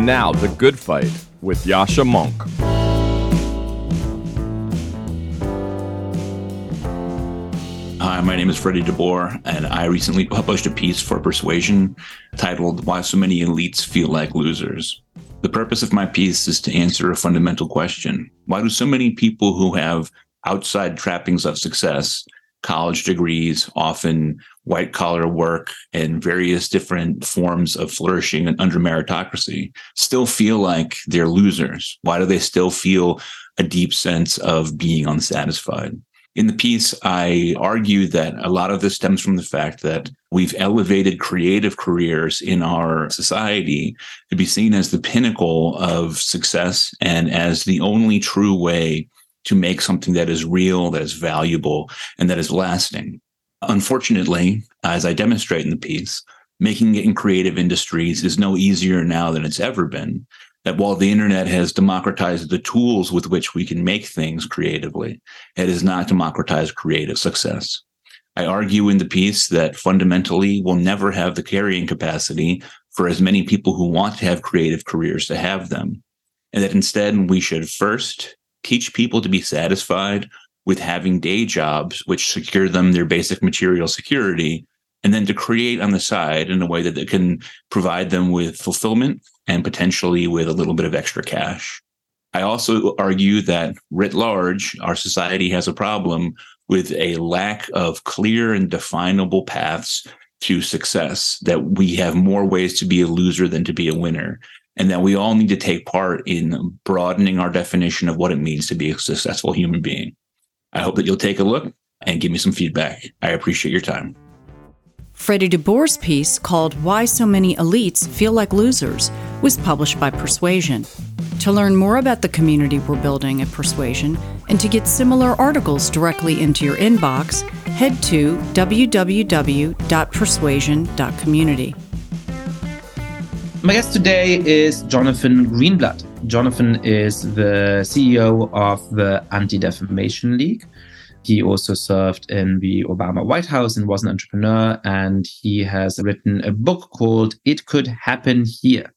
And now, The Good Fight with Yascha Mounk. Hi, my name is Freddie DeBoer, and I recently published a piece for Persuasion titled Why So Many Elites Feel Like Losers. The purpose of my piece is to answer a fundamental question Why do so many people who have outside trappings of success, college degrees, often white collar work, and various different forms of flourishing and under meritocracy, still feel like they're losers? Why do they still feel a deep sense of being unsatisfied? In the piece, I argue that a lot of this stems from the fact that we've elevated creative careers in our society to be seen as the pinnacle of success and as the only true way to make something that is real, that is valuable, and that is lasting. Unfortunately, as I demonstrate in the piece, making it in creative industries is no easier now than it's ever been that while the internet has democratized the tools with which we can make things creatively, it has not democratized creative success. I argue in the piece that fundamentally we'll never have the carrying capacity for as many people who want to have creative careers to have them. And that instead we should first teach people to be satisfied with having day jobs which secure them their basic material security and then to create on the side in a way that can provide them with fulfillment and potentially with a little bit of extra cash. I also argue that writ large, our society has a problem with a lack of clear and definable paths to success, that we have more ways to be a loser than to be a winner, and that we all need to take part in broadening our definition of what it means to be a successful human being. I hope that you'll take a look and give me some feedback. I appreciate your time. Freddie DeBoer's piece called Why So Many Elites Feel Like Losers was published by Persuasion. To learn more about the community we're building at Persuasion and to get similar articles directly into your inbox, head to www.persuasion.community. My guest today is Jonathan Greenblatt. Jonathan is the CEO of the Anti Defamation League. He also served in the Obama White House and was an entrepreneur. And he has written a book called It Could Happen Here.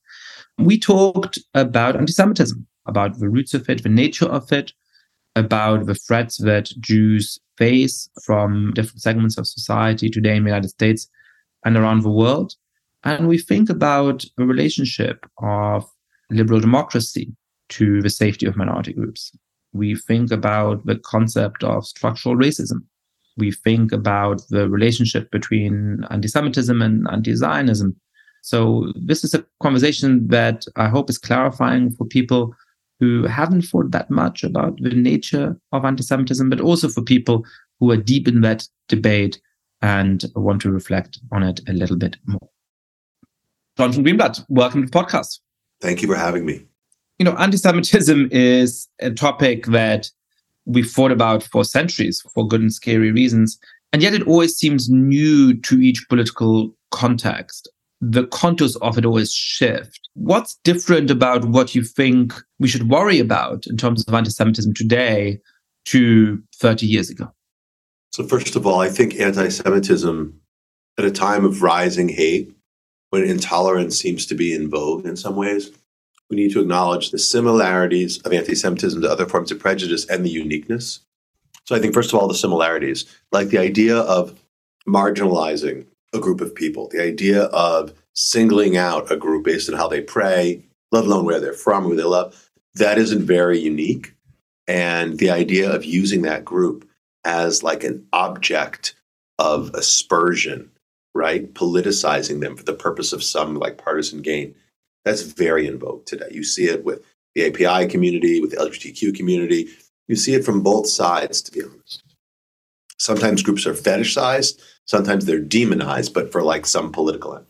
We talked about anti Semitism, about the roots of it, the nature of it, about the threats that Jews face from different segments of society today in the United States and around the world. And we think about the relationship of liberal democracy to the safety of minority groups we think about the concept of structural racism. We think about the relationship between anti Semitism and anti Zionism. So, this is a conversation that I hope is clarifying for people who haven't thought that much about the nature of anti Semitism, but also for people who are deep in that debate and want to reflect on it a little bit more. Jonathan Greenblatt, welcome to the podcast. Thank you for having me you know, anti-Semitism is a topic that we've thought about for centuries for good and scary reasons. And yet it always seems new to each political context. The contours of it always shift. What's different about what you think we should worry about in terms of anti Semitism today to 30 years ago? So, first of all, I think anti Semitism at a time of rising hate, when intolerance seems to be in vogue in some ways, we need to acknowledge the similarities of anti Semitism to other forms of prejudice and the uniqueness. So I think, first of all, the similarities, like the idea of marginalizing a group of people, the idea of singling out a group based on how they pray, let alone where they're from, who they love, that isn't very unique. And the idea of using that group as like an object of aspersion, right? Politicizing them for the purpose of some like partisan gain that's very in vogue today. You see it with the API community, with the LGBTQ community. You see it from both sides, to be honest. Sometimes groups are fetishized, sometimes they're demonized, but for like some political end.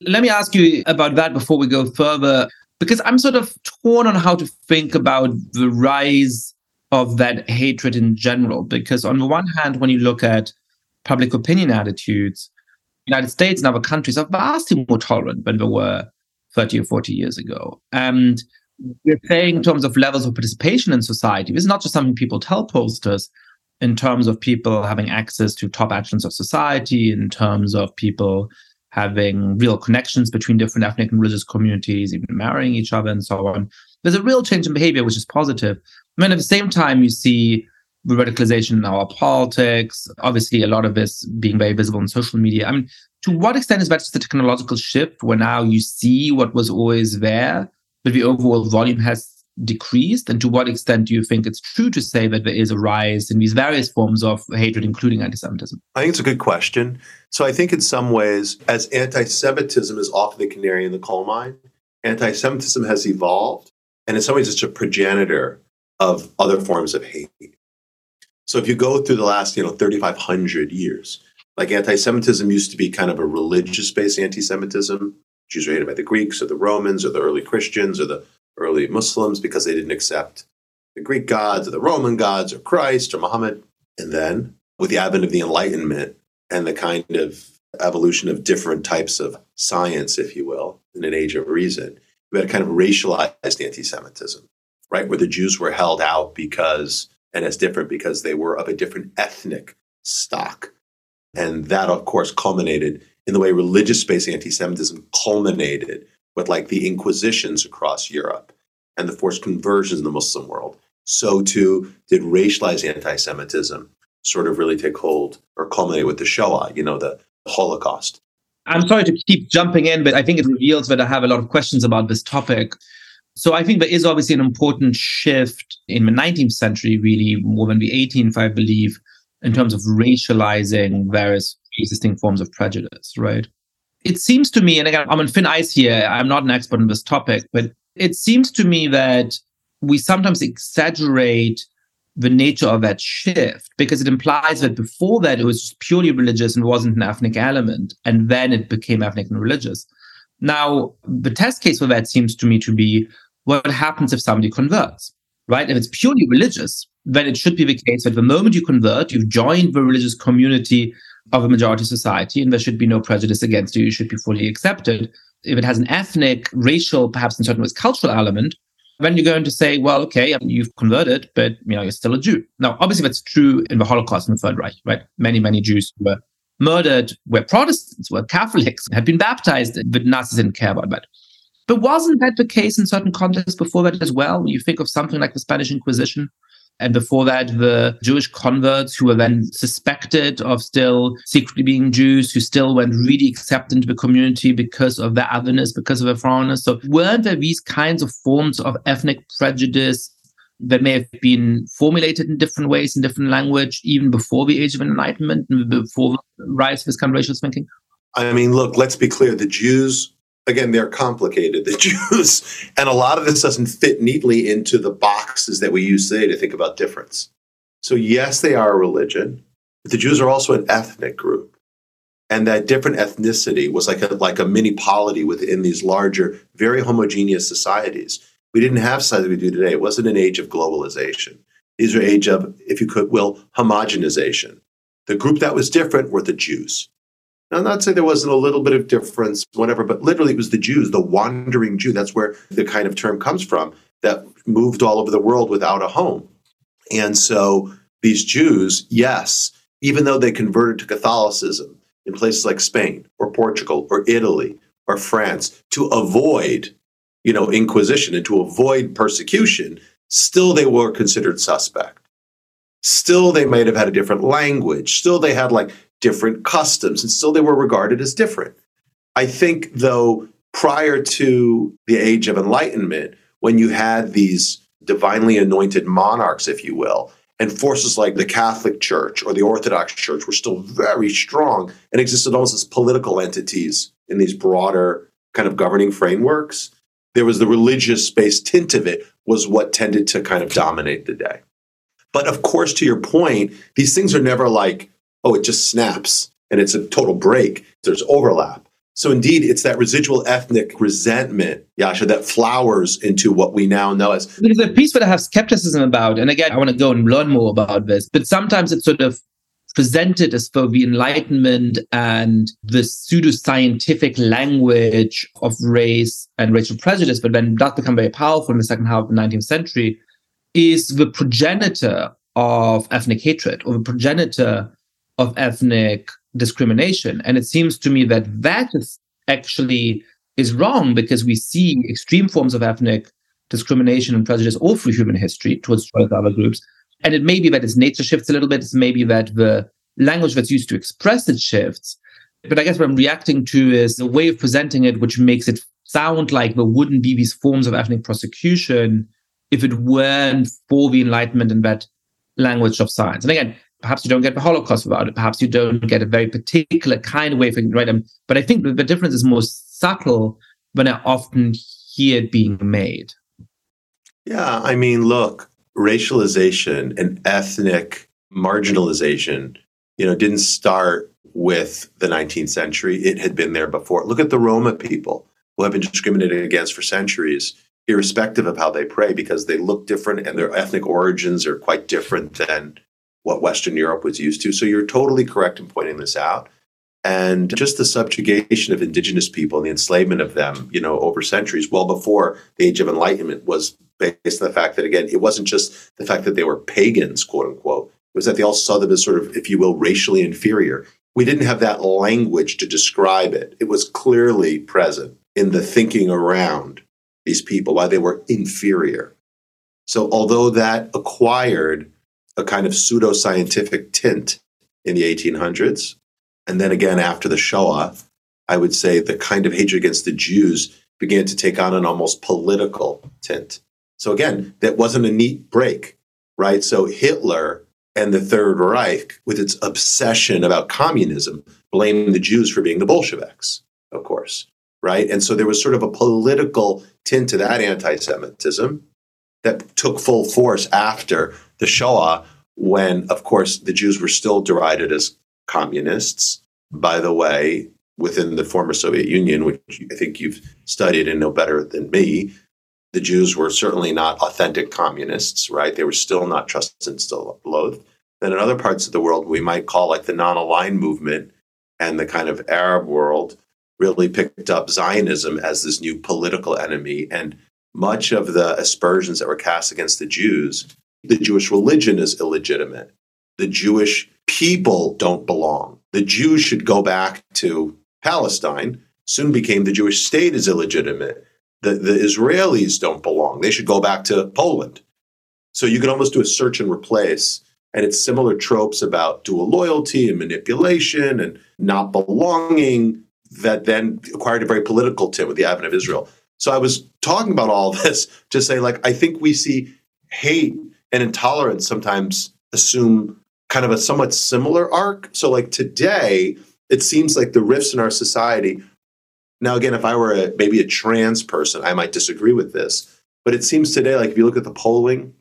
Let me ask you about that before we go further, because I'm sort of torn on how to think about the rise of that hatred in general. Because on the one hand, when you look at public opinion attitudes, United States and other countries are vastly more tolerant than they were 30 or 40 years ago. And we're saying in terms of levels of participation in society, this is not just something people tell pollsters in terms of people having access to top actions of society, in terms of people having real connections between different ethnic and religious communities, even marrying each other and so on. There's a real change in behavior, which is positive. I mean, at the same time, you see radicalization in our politics, obviously, a lot of this being very visible in social media. I mean, to what extent is that just a technological shift where now you see what was always there, but the overall volume has decreased? And to what extent do you think it's true to say that there is a rise in these various forms of hatred, including anti Semitism? I think it's a good question. So I think in some ways, as anti Semitism is often the canary in the coal mine, anti Semitism has evolved. And in some ways, it's a progenitor of other forms of hate. So if you go through the last, you know, 3,500 years, like anti-Semitism used to be kind of a religious-based anti-Semitism. Jews were hated by the Greeks or the Romans or the early Christians or the early Muslims because they didn't accept the Greek gods or the Roman gods or Christ or Muhammad. And then with the advent of the Enlightenment and the kind of evolution of different types of science, if you will, in an age of reason, we had a kind of racialized anti-Semitism, right? Where the Jews were held out because, and as different because they were of a different ethnic stock. And that, of course, culminated in the way religious based anti Semitism culminated with like the Inquisitions across Europe and the forced conversions in the Muslim world. So too did racialized anti Semitism sort of really take hold or culminate with the Shoah, you know, the Holocaust. I'm sorry to keep jumping in, but I think it reveals that I have a lot of questions about this topic. So I think there is obviously an important shift in the 19th century, really more than the 18th, I believe, in terms of racializing various existing forms of prejudice, right? It seems to me, and again, I'm on thin ice here, I'm not an expert on this topic, but it seems to me that we sometimes exaggerate the nature of that shift because it implies that before that it was purely religious and wasn't an ethnic element, and then it became ethnic and religious. Now, the test case for that seems to me to be what happens if somebody converts, right? If it's purely religious, then it should be the case that the moment you convert, you've joined the religious community of a majority society, and there should be no prejudice against you. You should be fully accepted. If it has an ethnic, racial, perhaps in certain ways cultural element, then you're going to say, well, okay, you've converted, but you know you're still a Jew. Now, obviously, that's true in the Holocaust and the Third Reich, right? Many, many Jews were murdered, were Protestants, were Catholics, had been baptized, but Nazis didn't care about that. But wasn't that the case in certain contexts before that as well? You think of something like the Spanish Inquisition, and before that, the Jewish converts who were then suspected of still secretly being Jews, who still weren't really accepted into the community because of their otherness, because of their foreignness. So, weren't there these kinds of forms of ethnic prejudice that may have been formulated in different ways, in different language, even before the Age of Enlightenment, before the rise of this kind of racial thinking? I mean, look, let's be clear. The Jews again, they're complicated, the Jews. And a lot of this doesn't fit neatly into the boxes that we use today to think about difference. So, yes, they are a religion, but the Jews are also an ethnic group. And that different ethnicity was like a, like a mini polity within these larger, very homogeneous societies. We didn't have society we do today. It wasn't an age of globalization. These are age of, if you could will, homogenization. The group that was different were the Jews. Now, not say there wasn't a little bit of difference, whatever, but literally it was the Jews, the wandering Jew. That's where the kind of term comes from that moved all over the world without a home. And so these Jews, yes, even though they converted to Catholicism in places like Spain or Portugal or Italy or France to avoid, you know, inquisition and to avoid persecution, still they were considered suspect. Still, they might have had a different language. Still, they had like different customs, and still they were regarded as different. I think, though, prior to the age of enlightenment, when you had these divinely anointed monarchs, if you will, and forces like the Catholic Church or the Orthodox Church were still very strong and existed almost as political entities in these broader kind of governing frameworks. There was the religious based tint of it, was what tended to kind of dominate the day. But of course, to your point, these things are never like oh, it just snaps and it's a total break. There's overlap. So indeed, it's that residual ethnic resentment, Yascha, that flowers into what we now know as. There's a piece that I have skepticism about, and again, I want to go and learn more about this. But sometimes it's sort of presented as though the Enlightenment and the pseudo-scientific language of race and racial prejudice, but then that become very powerful in the second half of the 19th century, is the progenitor of ethnic hatred or the progenitor of ethnic discrimination. And it seems to me that that is actually is wrong because we see extreme forms of ethnic discrimination and prejudice all through human history towards, other groups. And it may be that its nature shifts a little bit. It's maybe that the language that's used to express it shifts. But I guess what I'm reacting to is the way of presenting it, which makes it sound like there wouldn't be these forms of ethnic prosecution if it weren't for the Enlightenment and that language of science. And again, perhaps you don't get the Holocaust without it. Perhaps you don't get a very particular kind of way of right? But I think the difference is more subtle when I often hear it being made. Yeah, I mean, look, racialization and ethnic marginalization, you know, didn't start with the 19th century. It had been there before. Look at the Roma people who have been discriminated against for centuries, irrespective of how they pray, because they look different and their ethnic origins are quite different than what Western Europe was used to. So you're totally correct in pointing this out. And just the subjugation of indigenous people and the enslavement of them, you know, over centuries, well before the Age of Enlightenment, was based on the fact that, again, it wasn't just the fact that they were pagans, quote unquote. It was that they all saw them as sort of, if you will, racially inferior. We didn't have that language to describe it. It was clearly present in the thinking around these people, why they were inferior. So, although that acquired a kind of pseudo-scientific tint in the 1800s, and then again after the Shoah, I would say the kind of hatred against the Jews began to take on an almost political tint. So again, that wasn't a neat break, right? So Hitler and the Third Reich, with its obsession about communism, blamed the Jews for being the Bolsheviks, of course, right? And so there was sort of a political tint to that anti Semitism that took full force after the Shoah, when, of course, the Jews were still derided as communists. By the way, within the former Soviet Union, which I think you've studied and know better than me, the Jews were certainly not authentic communists, right? They were still not trusted and still loathed. Then in other parts of the world, we might call like the non aligned movement and the kind of Arab world really picked up Zionism as this new political enemy. And much of the aspersions that were cast against the Jews, the Jewish religion is illegitimate. The Jewish people don't belong. The Jews should go back to Palestine, soon became the Jewish state is illegitimate the, the Israelis don't belong. They should go back to Poland. So you can almost do a search and replace. And it's similar tropes about dual loyalty and manipulation and not belonging that then acquired a very political tint with the advent of Israel. So I was talking about all this to say, like, I think we see hate and intolerance sometimes assume kind of a somewhat similar arc. So, like, today, it seems like the rifts in our society now, again, if I were a, maybe a trans person, I might disagree with this. But it seems today, like if you look at the polling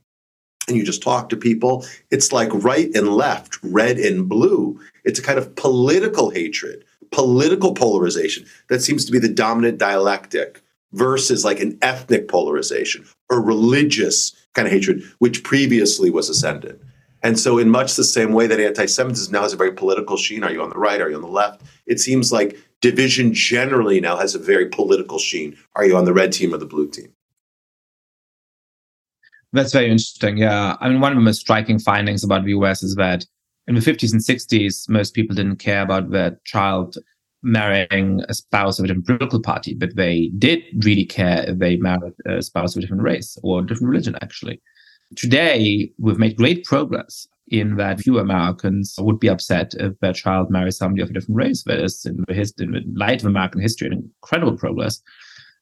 and you just talk to people, it's like right and left, red and blue. It's a kind of political hatred, political polarization that seems to be the dominant dialectic versus like an ethnic polarization or religious kind of hatred, which previously was ascendant. And so, in much the same way that anti Semitism now has a very political sheen, are you on the right? Are you on the left? It seems like division generally now has a very political sheen. Are you on the red team or the blue team? That's very interesting. Yeah. I mean, one of the most striking findings about the US is that in the 50s and 60s, most people didn't care about their child marrying a spouse of a different political party, but they did really care if they married a spouse of a different race or different religion, actually. Today, we've made great progress in that few Americans would be upset if their child marries somebody of a different race. That is, in the, hist- in the light of American history, an incredible progress.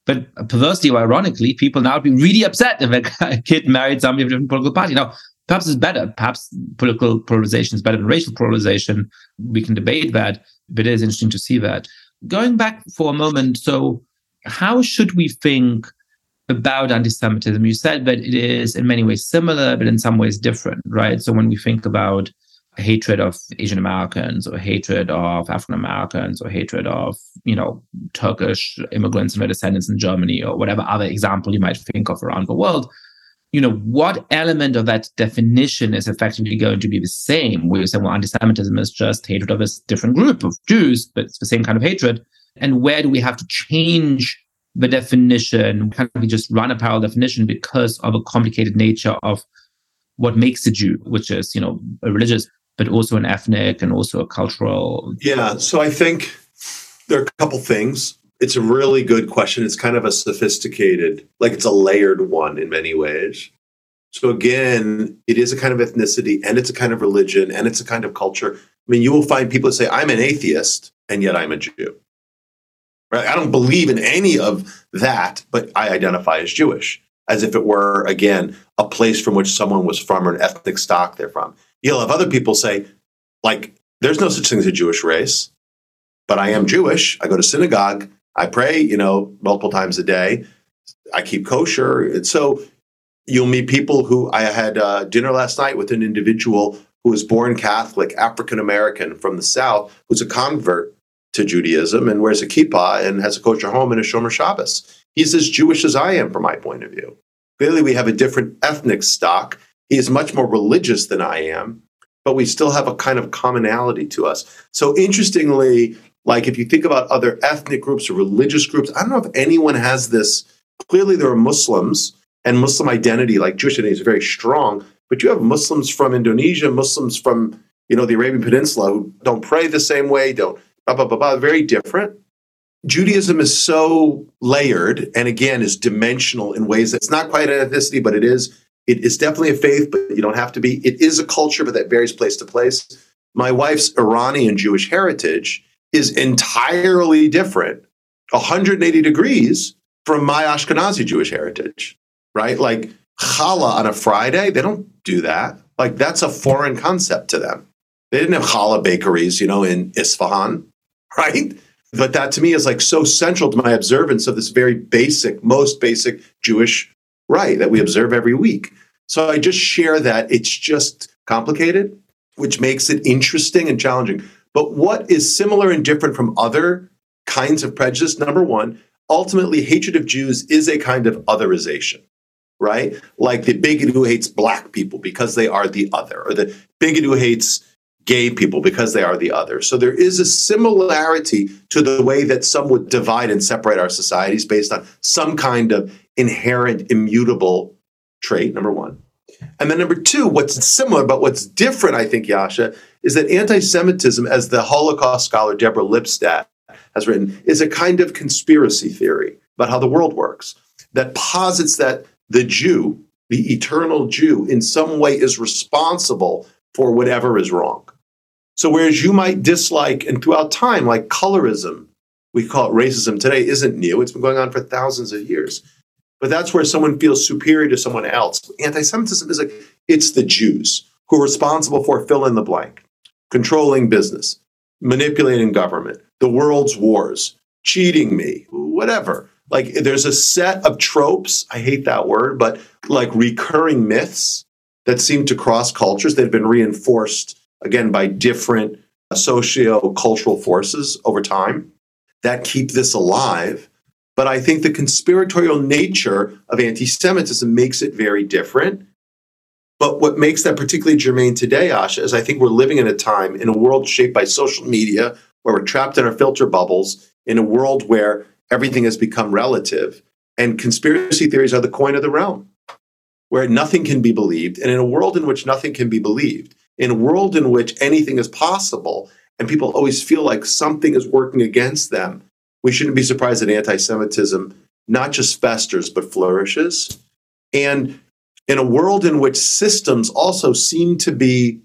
But perversely or ironically, people now would be really upset if a kid married somebody of a different political party. Now, perhaps it's better. Perhaps political polarization is better than racial polarization. We can debate that, but it is interesting to see that. Going back for a moment, so how should we think about anti-Semitism. You said that it is in many ways similar, but in some ways different, right? So when we think about hatred of Asian Americans or hatred of African Americans or hatred of, you know, Turkish immigrants and their descendants in Germany or whatever other example you might think of around the world, you know, what element of that definition is effectively going to be the same? We say, well, anti-Semitism is just hatred of a different group of Jews, but it's the same kind of hatred. And where do we have to change the definition, can we just run a parallel definition because of a complicated nature of what makes a Jew, which is, you know, a religious but also an ethnic and also a cultural. Yeah. So I think there are a couple things. It's a really good question. It's kind of a sophisticated, like it's a layered one in many ways. So again, it is a kind of ethnicity and it's a kind of religion and it's a kind of culture. I mean, you will find people that say, I'm an atheist and yet I'm a Jew. Right? I don't believe in any of that, but I identify as Jewish, as if it were, again, a place from which someone was from or an ethnic stock they're from. You'll have other people say, like, there's no such thing as a Jewish race, but I am Jewish. I go to synagogue. I pray, you know, multiple times a day. I keep kosher. And so you'll meet people who I had uh, dinner last night with an individual who was born Catholic, African American from the South, who's a convert to Judaism and wears a kippah and has a kosher home and a Shomer Shabbos. He's as Jewish as I am from my point of view. Clearly, we have a different ethnic stock. He is much more religious than I am, but we still have a kind of commonality to us. So, interestingly, like if you think about other ethnic groups or religious groups, I don't know if anyone has this. Clearly, there are Muslims and Muslim identity, like Jewish identity, is very strong. But you have Muslims from Indonesia, Muslims from you know the Arabian Peninsula who don't pray the same way, don't blah blah blah, blah very different. Judaism is so layered and again is dimensional in ways that's not quite an ethnicity, but it is. It is definitely a faith, but you don't have to be. It is a culture, but that varies place to place. My wife's Iranian Jewish heritage is entirely different, 180 degrees from my Ashkenazi Jewish heritage right? Like challah on a Friday, they don't do that. Like that's a foreign concept to them. They didn't have challah bakeries, you know, in Isfahan, right? But that to me is like so central to my observance of this very basic, most basic Jewish rite that we observe every week. So I just share that it's just complicated, which makes it interesting and challenging. But what is similar and different from other kinds of prejudice? Number one, ultimately, hatred of Jews is a kind of otherization right? Like the bigot who hates black people because they are the other, or the bigot who hates gay people because they are the other. So there is a similarity to the way that some would divide and separate our societies based on some kind of inherent immutable trait, number one. And then number two, what's similar, but what's different, I think, Yascha, is that anti Semitism, as the Holocaust scholar Deborah Lipstadt has written, is a kind of conspiracy theory about how the world works that posits that the Jew, the eternal Jew, in some way is responsible for whatever is wrong. So, whereas you might dislike, and throughout time, like colorism, we call it racism today, isn't new. It's been going on for thousands of years. But that's where someone feels superior to someone else. Anti Semitism is like, it's the Jews who are responsible for fill in the blank, controlling business, manipulating government, the world's wars, cheating me, whatever. Like there's a set of tropes i hate that word but like recurring myths that seem to cross cultures they've been reinforced again by different socio-cultural forces over time that keep this alive. But i think the conspiratorial nature of anti-semitism makes it very different but what makes that particularly germane today Yascha is i think we're living in a time in a world shaped by social media where we're trapped in our filter bubbles in a world where everything has become relative. And conspiracy theories are the coin of the realm, where nothing can be believed. And in a world in which nothing can be believed, in a world in which anything is possible, and people always feel like something is working against them, we shouldn't be surprised that anti Semitism not just festers, but flourishes. And in a world in which systems also seem to be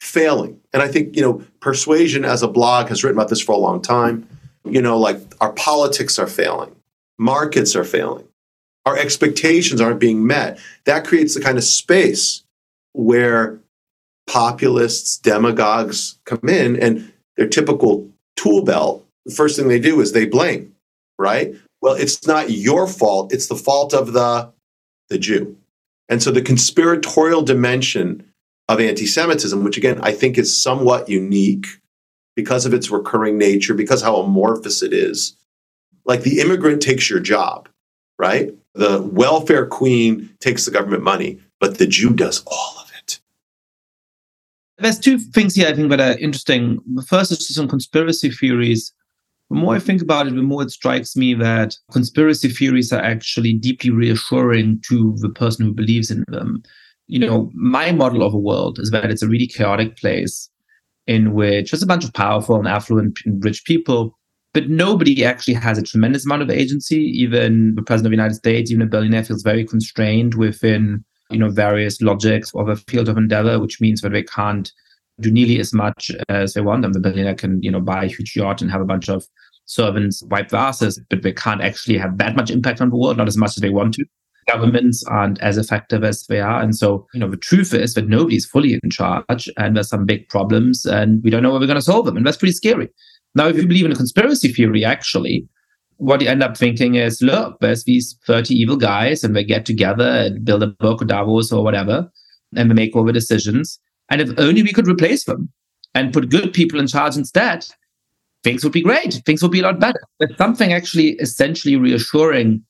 failing, and I think, you know, Persuasion as a blog has written about this for a long time you know, like our politics are failing, markets are failing, our expectations aren't being met. That creates the kind of space where populists, demagogues come in and their typical tool belt, the first thing they do is they blame, right? Well, it's not your fault, it's the fault of the the Jew. And so the conspiratorial dimension of anti-Semitism, which again I think is somewhat unique because of its recurring nature, because how amorphous it is. Like the immigrant takes your job, right? The welfare queen takes the government money, but the Jew does all of it. There's two things here I think that are interesting. The first is some conspiracy theories. The more I think about it, the more it strikes me that conspiracy theories are actually deeply reassuring to the person who believes in them you know, my model of a world is that it's a really chaotic place in which there's a bunch of powerful and affluent and rich people, but nobody actually has a tremendous amount of agency. Even the president of the United States, even a billionaire, feels very constrained within, you know, various logics of a field of endeavor, which means that they can't do nearly as much as they want. And the billionaire can, you know, buy a huge yacht and have a bunch of servants wipe their asses, but they can't actually have that much impact on the world, not as much as they want to governments aren't as effective as they are. And so, you know, the truth is that nobody's fully in charge and there's some big problems and we don't know how we're going to solve them. And that's pretty scary. Now, if you believe in a conspiracy theory, actually, what you end up thinking is, look, there's these 30 evil guys and they get together and build a of Davos or whatever, and they make all the decisions. And if only we could replace them and put good people in charge instead, things would be great. Things would be a lot better. There's something actually essentially reassuring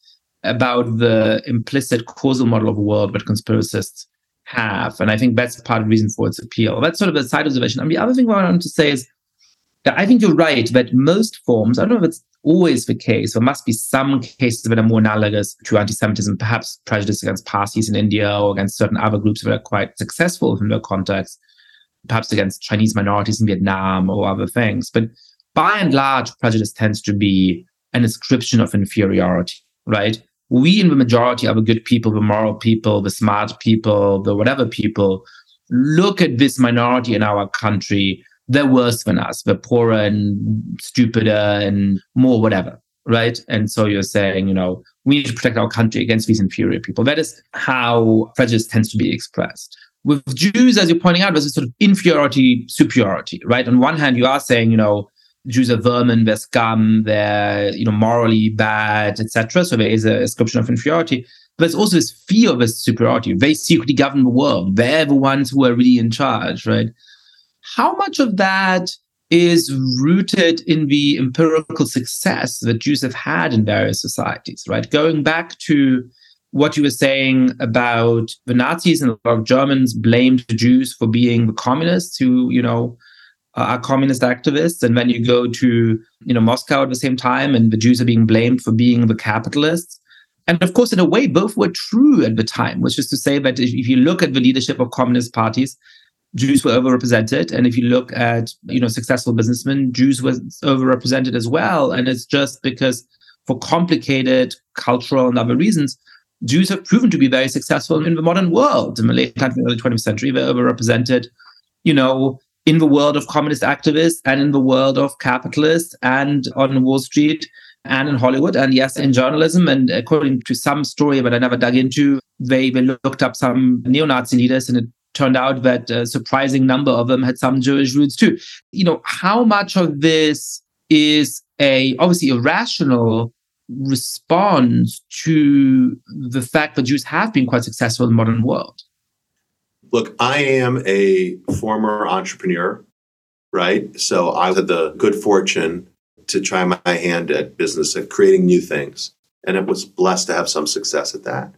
about the implicit causal model of a world that conspiracists have. And I think that's part of the reason for its appeal. That's sort of a side observation. And the other thing I wanted to say is that I think you're right that most forms, I don't know if it's always the case, there must be some cases that are more analogous to anti Semitism, perhaps prejudice against Parsis in India or against certain other groups that are quite successful in their context, perhaps against Chinese minorities in Vietnam or other things. But by and large, prejudice tends to be an ascription of inferiority, right? we in the majority are the good people, the moral people, the smart people, the whatever people look at this minority in our country. They're worse than us. They're poorer and stupider and more whatever. Right. And so you're saying, you know, we need to protect our country against these inferior people. That is how prejudice tends to be expressed. With Jews, as you're pointing out, there's a sort of inferiority, superiority, right? On one hand, you are saying, you know, Jews are vermin, they're scum, they're you know morally bad, etc. So there is a ascription of inferiority. But there's also this fear of this superiority. They secretly govern the world. They're the ones who are really in charge, right? How much of that is rooted in the empirical success that Jews have had in various societies, right? Going back to what you were saying about the Nazis and a lot of Germans blamed the Jews for being the communists who, you know, are communist activists. And when you go to, you know, Moscow at the same time and the Jews are being blamed for being the capitalists. And of course, in a way, both were true at the time, which is to say that if, if you look at the leadership of communist parties, Jews were overrepresented. And if you look at, you know, successful businessmen, Jews were overrepresented as well. And it's just because for complicated cultural and other reasons, Jews have proven to be very successful in the modern world. In the late 19th, early 20th century, they're overrepresented, you know, in the world of communist activists and in the world of capitalists and on Wall Street and in Hollywood and yes, in journalism. And according to some story, but I never dug into, they, they looked up some neo-Nazi leaders and it turned out that a surprising number of them had some Jewish roots too. You know, how much of this is a obviously irrational response to the fact that Jews have been quite successful in the modern world? Look, I am a former entrepreneur, right? So I had the good fortune to try my hand at business at creating new things. And it was blessed to have some success at that.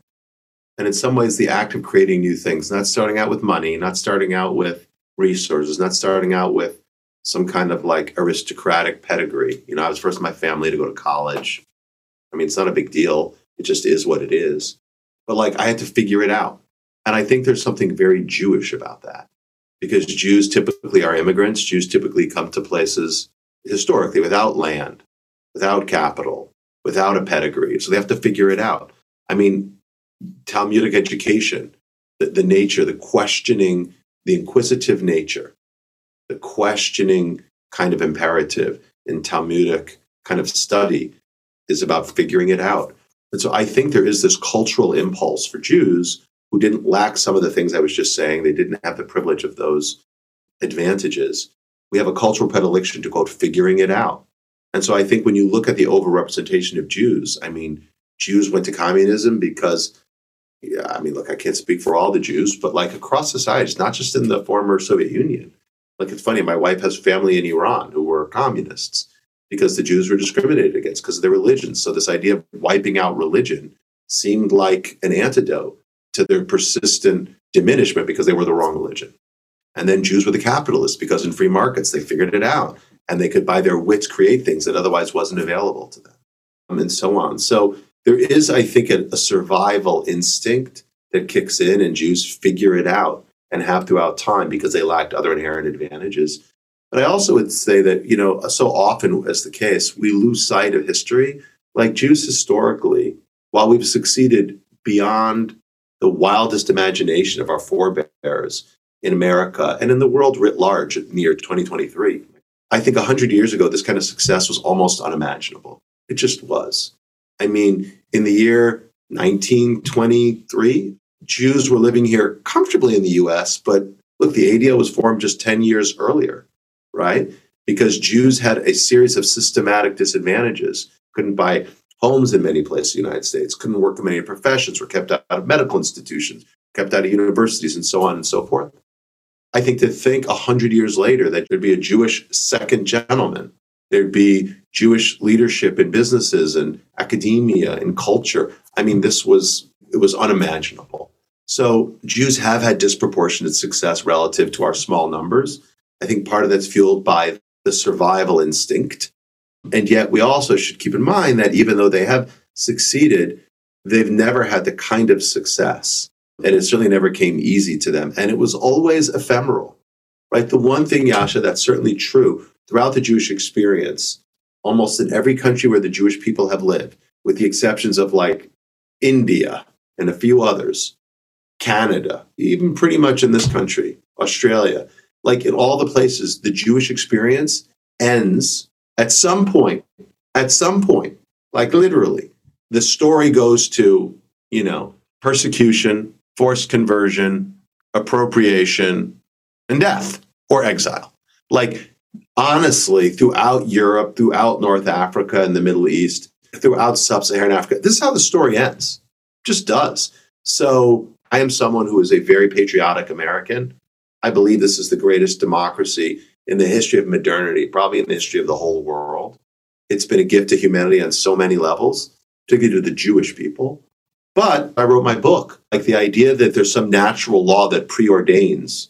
And in some ways, the act of creating new things, not starting out with money, not starting out with resources, not starting out with some kind of like aristocratic pedigree. You know, I was first in my family to go to college. I mean, it's not a big deal. It just is what it is. But like, I had to figure it out. And I think there's something very Jewish about that because Jews typically are immigrants. Jews typically come to places historically without land, without capital, without a pedigree. So they have to figure it out. I mean, Talmudic education, the, the nature, the questioning, the inquisitive nature, the questioning kind of imperative in Talmudic kind of study is about figuring it out. And so I think there is this cultural impulse for Jews who didn't lack some of the things I was just saying. They didn't have the privilege of those advantages. We have a cultural predilection to quote, figuring it out. And so I think when you look at the overrepresentation of Jews, I mean, Jews went to communism because, yeah, I mean, look, I can't speak for all the Jews, but like across societies, not just in the former Soviet Union. Like it's funny, my wife has family in Iran who were communists because the Jews were discriminated against because of their religion. So this idea of wiping out religion seemed like an antidote to their persistent diminishment because they were the wrong religion. And then Jews were the capitalists because in free markets they figured it out and they could by their wits create things that otherwise wasn't available to them, um, and so on. So there is, I think, a, a survival instinct that kicks in and Jews figure it out and have throughout time because they lacked other inherent advantages. But I also would say that, you know, so often as the case, we lose sight of history. Like Jews historically, while we've succeeded beyond the wildest imagination of our forebears in America and in the world writ large in the year 2023, I think 100 years ago, this kind of success was almost unimaginable. It just was. I mean, in the year 1923, Jews were living here comfortably in the US, but look, the ADL was formed just 10 years earlier, right? Because Jews had a series of systematic disadvantages. Couldn't buy homes in many places in the United States, couldn't work in many professions, were kept out of medical institutions, kept out of universities, and so on and so forth. I think to think 100 years later that there'd be a Jewish second gentleman, there'd be Jewish leadership in businesses and academia and culture. I mean, this was it was unimaginable. So Jews have had disproportionate success relative to our small numbers. I think part of that's fueled by the survival instinct. And yet we also should keep in mind that even though they have succeeded, they've never had the kind of success. And it certainly never came easy to them. And it was always ephemeral, right? The one thing, Yascha, that's certainly true throughout the Jewish experience, almost in every country where the Jewish people have lived, with the exceptions of like India and a few others, Canada, even pretty much in this country, Australia, like in all the places, the Jewish experience ends at some point. At some point, like literally, the story goes to, you know, persecution, forced conversion, appropriation, and death or exile. Like, honestly, throughout Europe, throughout North Africa and the Middle East, throughout sub Saharan Africa, this is how the story ends. Just does. So I am someone who is a very patriotic American. I believe this is the greatest democracy in the history of modernity, probably in the history of the whole world. It's been a gift to humanity on so many levels, particularly to the Jewish people. But I wrote my book, like the idea that there's some natural law that preordains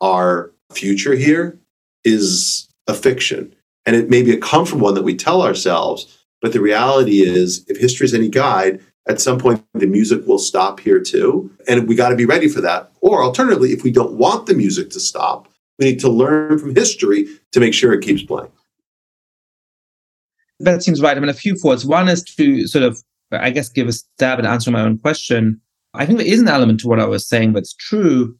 our future here is a fiction. And it may be a comfortable one that we tell ourselves, but the reality is, if history is any guide, at some point the music will stop here too. And we got to be ready for that. Or alternatively, if we don't want the music to stop, we need to learn from history to make sure it keeps playing. That seems right. I mean, a few thoughts. One is to sort of, I guess, give a stab at answering my own question. I think there is an element to what I was saying that's true.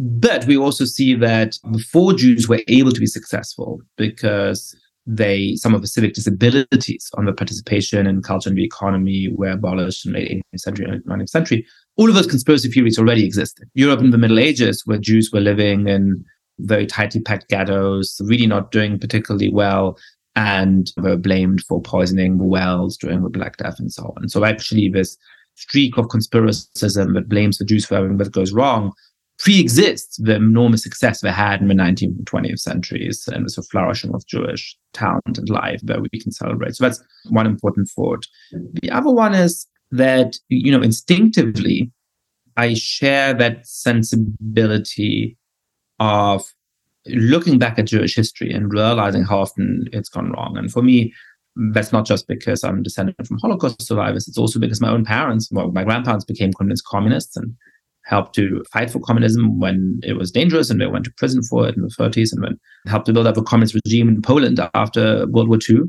But we also see that before Jews were able to be successful because they some of the civic disabilities on the participation in culture and the economy were abolished in the late 18th century and 19th century. All of those conspiracy theories already existed. Europe in the Middle Ages, where Jews were living in very tightly packed ghettos, really not doing particularly well, and were blamed for poisoning the wells during the Black Death and so on. So actually, this streak of conspiracism that blames the Jews for everything that goes wrong pre-exists the enormous success they had in the 19th and 20th centuries and the flourishing of Jewish talent and life that we can celebrate. So that's one important thought. The other one is that, you know, instinctively, I share that sensibility of looking back at Jewish history and realizing how often it's gone wrong. And for me, that's not just because I'm descended from Holocaust survivors. It's also because my own parents, well, my grandparents became convinced communists and helped to fight for communism when it was dangerous and they went to prison for it in the 30s and then helped to build up a communist regime in Poland after World War II.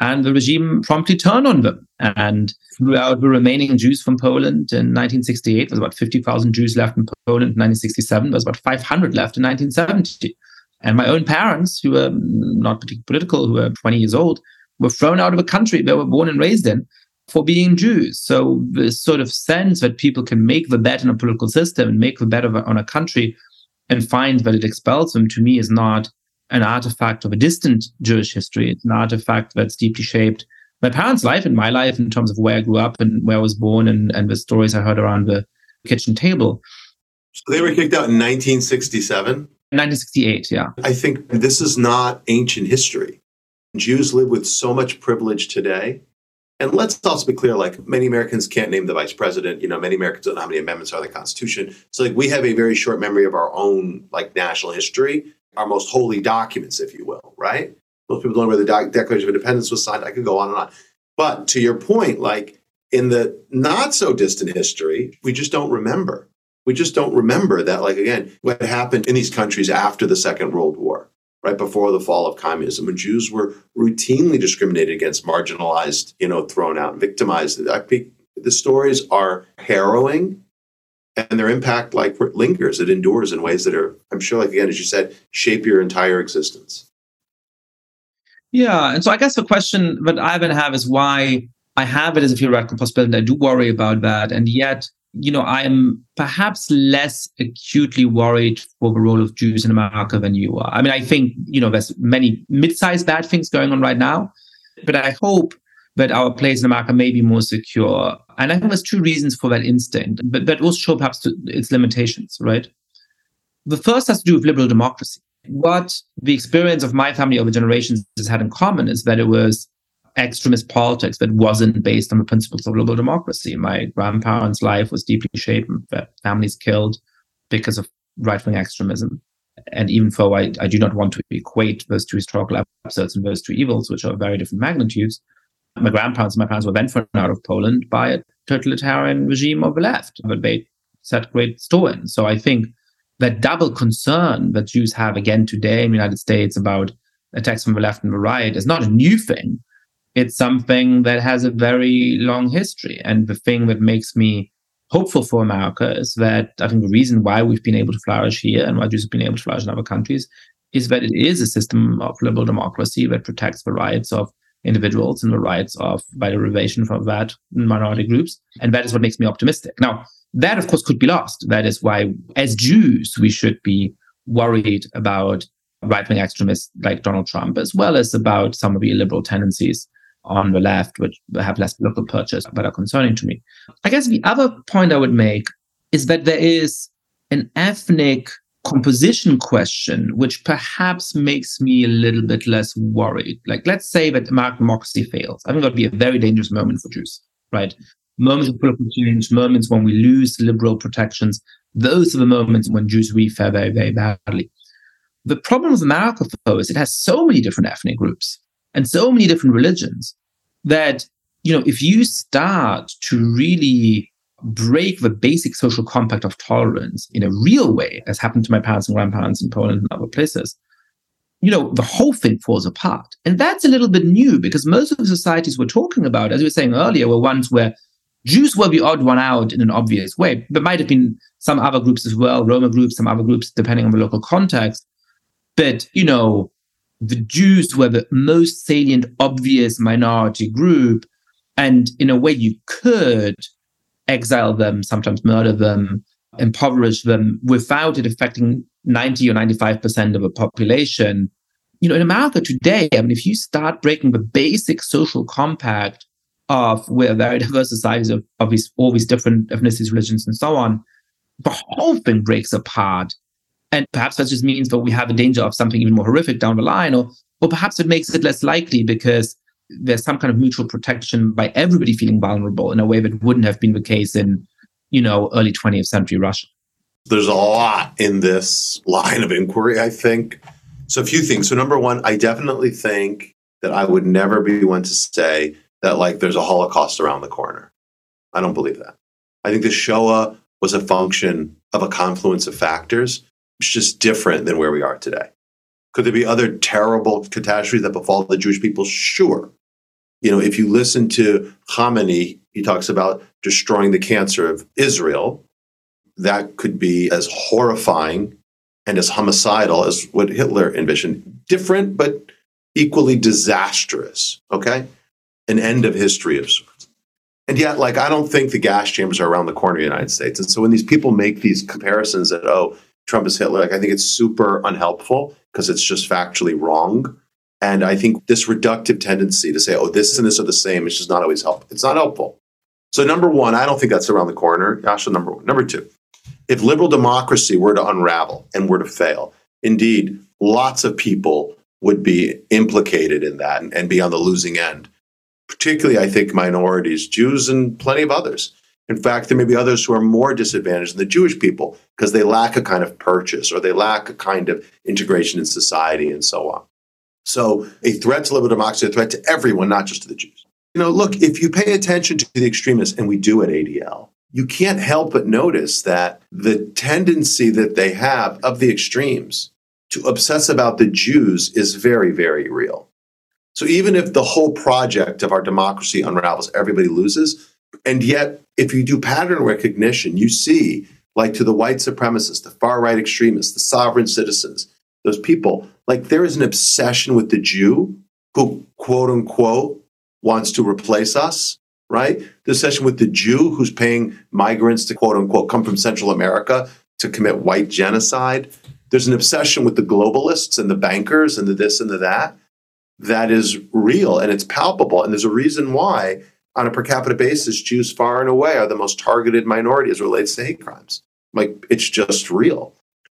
And the regime promptly turned on them and threw out the remaining Jews from Poland in 1968. There was about 50,000 Jews left in Poland in 1967. There was about 500 left in 1970. And my own parents, who were not particularly political, who were 20 years old, were thrown out of a country they were born and raised in for being Jews. So this sort of sense that people can make the bet in a political system and make the bet on a country and find that it expels them to me is not an artifact of a distant Jewish history. It's an artifact that's deeply shaped my parents' life and my life in terms of where I grew up and where I was born and, and the stories I heard around the kitchen table. So they were kicked out in 1967? 1968, yeah. I think this is not ancient history. Jews live with so much privilege today and let's also be clear, like many Americans can't name the vice president. You know, many Americans don't know how many amendments are in the Constitution. So like we have a very short memory of our own like national history, our most holy documents, if you will, right? Most people don't know where the Declaration of Independence was signed. I could go on and on. But to your point, like in the not so distant history, we just don't remember. We just don't remember that, like, again, what happened in these countries after the Second World War, right before the fall of communism, when Jews were routinely discriminated against, marginalized, you know, thrown out, victimized. I think the stories are harrowing and their impact like lingers it endures in ways that are i'm sure like again as you said shape your entire existence yeah and so i guess the question that i would have is why I have it as a theoretical possibility. I do worry about that. And yet, you know, I am perhaps less acutely worried for the role of Jews in America than you are. I mean, I think, you know, there's many mid-sized bad things going on right now, but I hope that our place in America may be more secure. And I think there's two reasons for that instinct, but that also show perhaps its limitations, right? The first has to do with liberal democracy. What the experience of my family over generations has had in common is that it was extremist politics that wasn't based on the principles of liberal democracy. My grandparents' life was deeply shaped, families killed because of right wing extremism. And even though I, I do not want to equate those two historical episodes and those two evils, which are very different magnitudes, my grandparents and my parents were then thrown out of Poland by a totalitarian regime of the left that they set great store in. So I think that double concern that Jews have again today in the United States about attacks from the left and the right is not a new thing it's something that has a very long history. And the thing that makes me hopeful for America is that I think the reason why we've been able to flourish here and why Jews have been able to flourish in other countries is that it is a system of liberal democracy that protects the rights of individuals and the rights of, by derivation from that, minority groups. And that is what makes me optimistic. Now, that of course could be lost. That is why, as Jews, we should be worried about right wing extremists like Donald Trump, as well as about some of the illiberal tendencies on the left, which have less local purchase, but are concerning to me. I guess the other point I would make is that there is an ethnic composition question, which perhaps makes me a little bit less worried. Like, let's say that American democracy fails. I think that would be a very dangerous moment for Jews, right? Moments of political change, moments when we lose liberal protections. Those are the moments when Jews really fare very, very badly. The problem with America, though, is it has so many different ethnic groups and so many different religions that you know if you start to really break the basic social compact of tolerance in a real way as happened to my parents and grandparents in poland and other places you know the whole thing falls apart. And that's a little bit new because most of the societies we're talking about as we were saying earlier were ones where jews were the odd one out in an obvious way. There might have been some other groups as well roma groups some other groups depending on the local context. But you know the Jews were the most salient, obvious minority group. And in a way, you could exile them, sometimes murder them, impoverish them without it affecting 90 or 95% of a population. You know, in America today, I mean, if you start breaking the basic social compact of we're very diverse societies of, all these different ethnicities, religions, and so on, the whole thing breaks apart. And perhaps that just means that we have a danger of something even more horrific down the line, or or perhaps it makes it less likely because there's some kind of mutual protection by everybody feeling vulnerable in a way that wouldn't have been the case in, you know, early 20th century Russia. There's a lot in this line of inquiry, I think. So a few things. So number one, I definitely think that I would never be one to say that like there's a Holocaust around the corner. I don't believe that. I think the Shoah was a function of a confluence of factors it's just different than where we are today. Could there be other terrible catastrophes that befall the Jewish people? Sure. You know, if you listen to Khamenei, he talks about destroying the cancer of Israel. That could be as horrifying and as homicidal as what Hitler envisioned. Different, but equally disastrous. Okay? An end of history of sorts. And yet, like, I don't think the gas chambers are around the corner of the United States. And so when these people make these comparisons that, oh, Trump is Hitler. Like I think it's super unhelpful because it's just factually wrong. And I think this reductive tendency to say, oh, this and this are the same, it's just not always helpful. It's not helpful. So number one, I don't think that's around the corner. Yascha, number one. Number two, if liberal democracy were to unravel and were to fail, indeed, lots of people would be implicated in that and, and be on the losing end. Particularly, I think minorities, Jews, and plenty of others. In fact, there may be others who are more disadvantaged than the Jewish people because they lack a kind of purchase or they lack a kind of integration in society and so on. So, a threat to liberal democracy, a threat to everyone, not just to the Jews. You know, look, if you pay attention to the extremists, and we do at ADL, you can't help but notice that the tendency that they have of the extremes to obsess about the Jews is very, very real. So even if the whole project of our democracy unravels, everybody loses. And yet, if you do pattern recognition, you see, like to the white supremacists, the far right extremists, the sovereign citizens, those people, like there is an obsession with the Jew who, quote unquote, wants to replace us, right? The obsession with the Jew who's paying migrants to, quote unquote, come from Central America to commit white genocide. There's an obsession with the globalists and the bankers and the this and the that that is real and it's palpable. And there's a reason why, on a per capita basis, Jews far and away are the most targeted minority as relates to hate crimes. Like it's just real.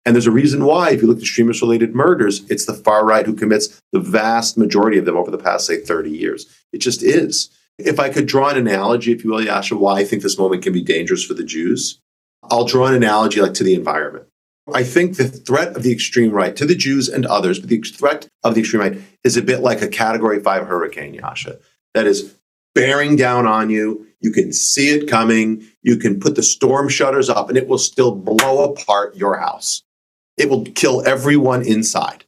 And there's a reason why, if you look at extremist related murders, it's the far right who commits the vast majority of them over the past, say, 30 years. It just is. If I could draw an analogy, if you will, Yascha, why I think this moment can be dangerous for the Jews, I'll draw an analogy like to the environment. I think the threat of the extreme right to the Jews and others, but the threat of the extreme right is a bit like a category five hurricane, Yascha. that is bearing down on you. You can see it coming. You can put the storm shutters up and it will still blow apart your house. It will kill everyone inside.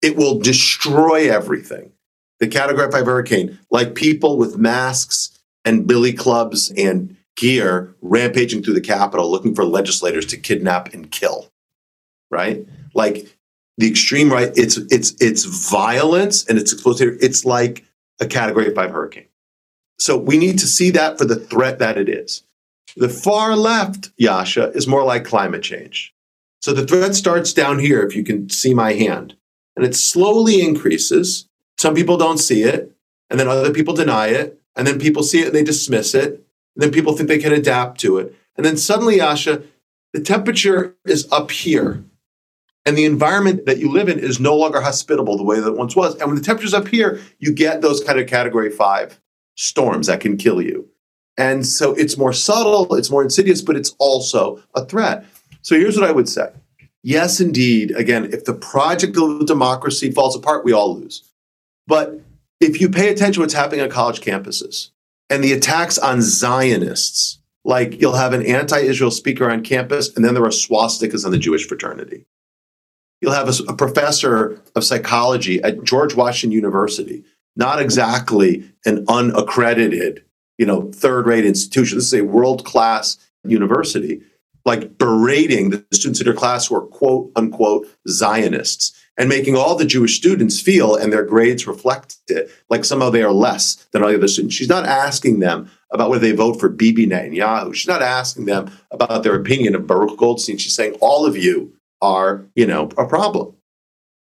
It will destroy everything. The category five hurricane, like people with masks and billy clubs and gear rampaging through the Capitol looking for legislators to kidnap and kill. Right? Like the extreme right, it's it's it's violence and it's explosive. It's like a category five hurricane. So we need to see that for the threat that it is. The far left, Yascha, is more like climate change. So the threat starts down here, if you can see my hand, and it slowly increases. Some people don't see it, and then other people deny it, and then people see it and they dismiss it, and then people think they can adapt to it. And then suddenly, Yascha, the temperature is up here. And the environment that you live in is no longer hospitable the way that it once was. And when the temperature's up here, you get those kind of category five storms that can kill you. And so it's more subtle, it's more insidious, but it's also a threat. So here's what I would say. Yes, indeed. Again, if the project of democracy falls apart, we all lose. But if you pay attention to what's happening on college campuses, and the attacks on Zionists. Like you'll have an anti Israel speaker on campus, and then there are swastikas on the Jewish fraternity. You'll have a, a, professor of psychology at George Washington University, not exactly an unaccredited, you know, third rate institution. This is a world class university, like berating the students in her class who are quote unquote Zionists and making all the Jewish students feel, and their grades reflect it, like somehow they are less than all the other students. She's not asking them about whether they vote for Bibi Netanyahu. She's not asking them about their opinion of Baruch Goldstein. She's saying all of you are, you know, a problem.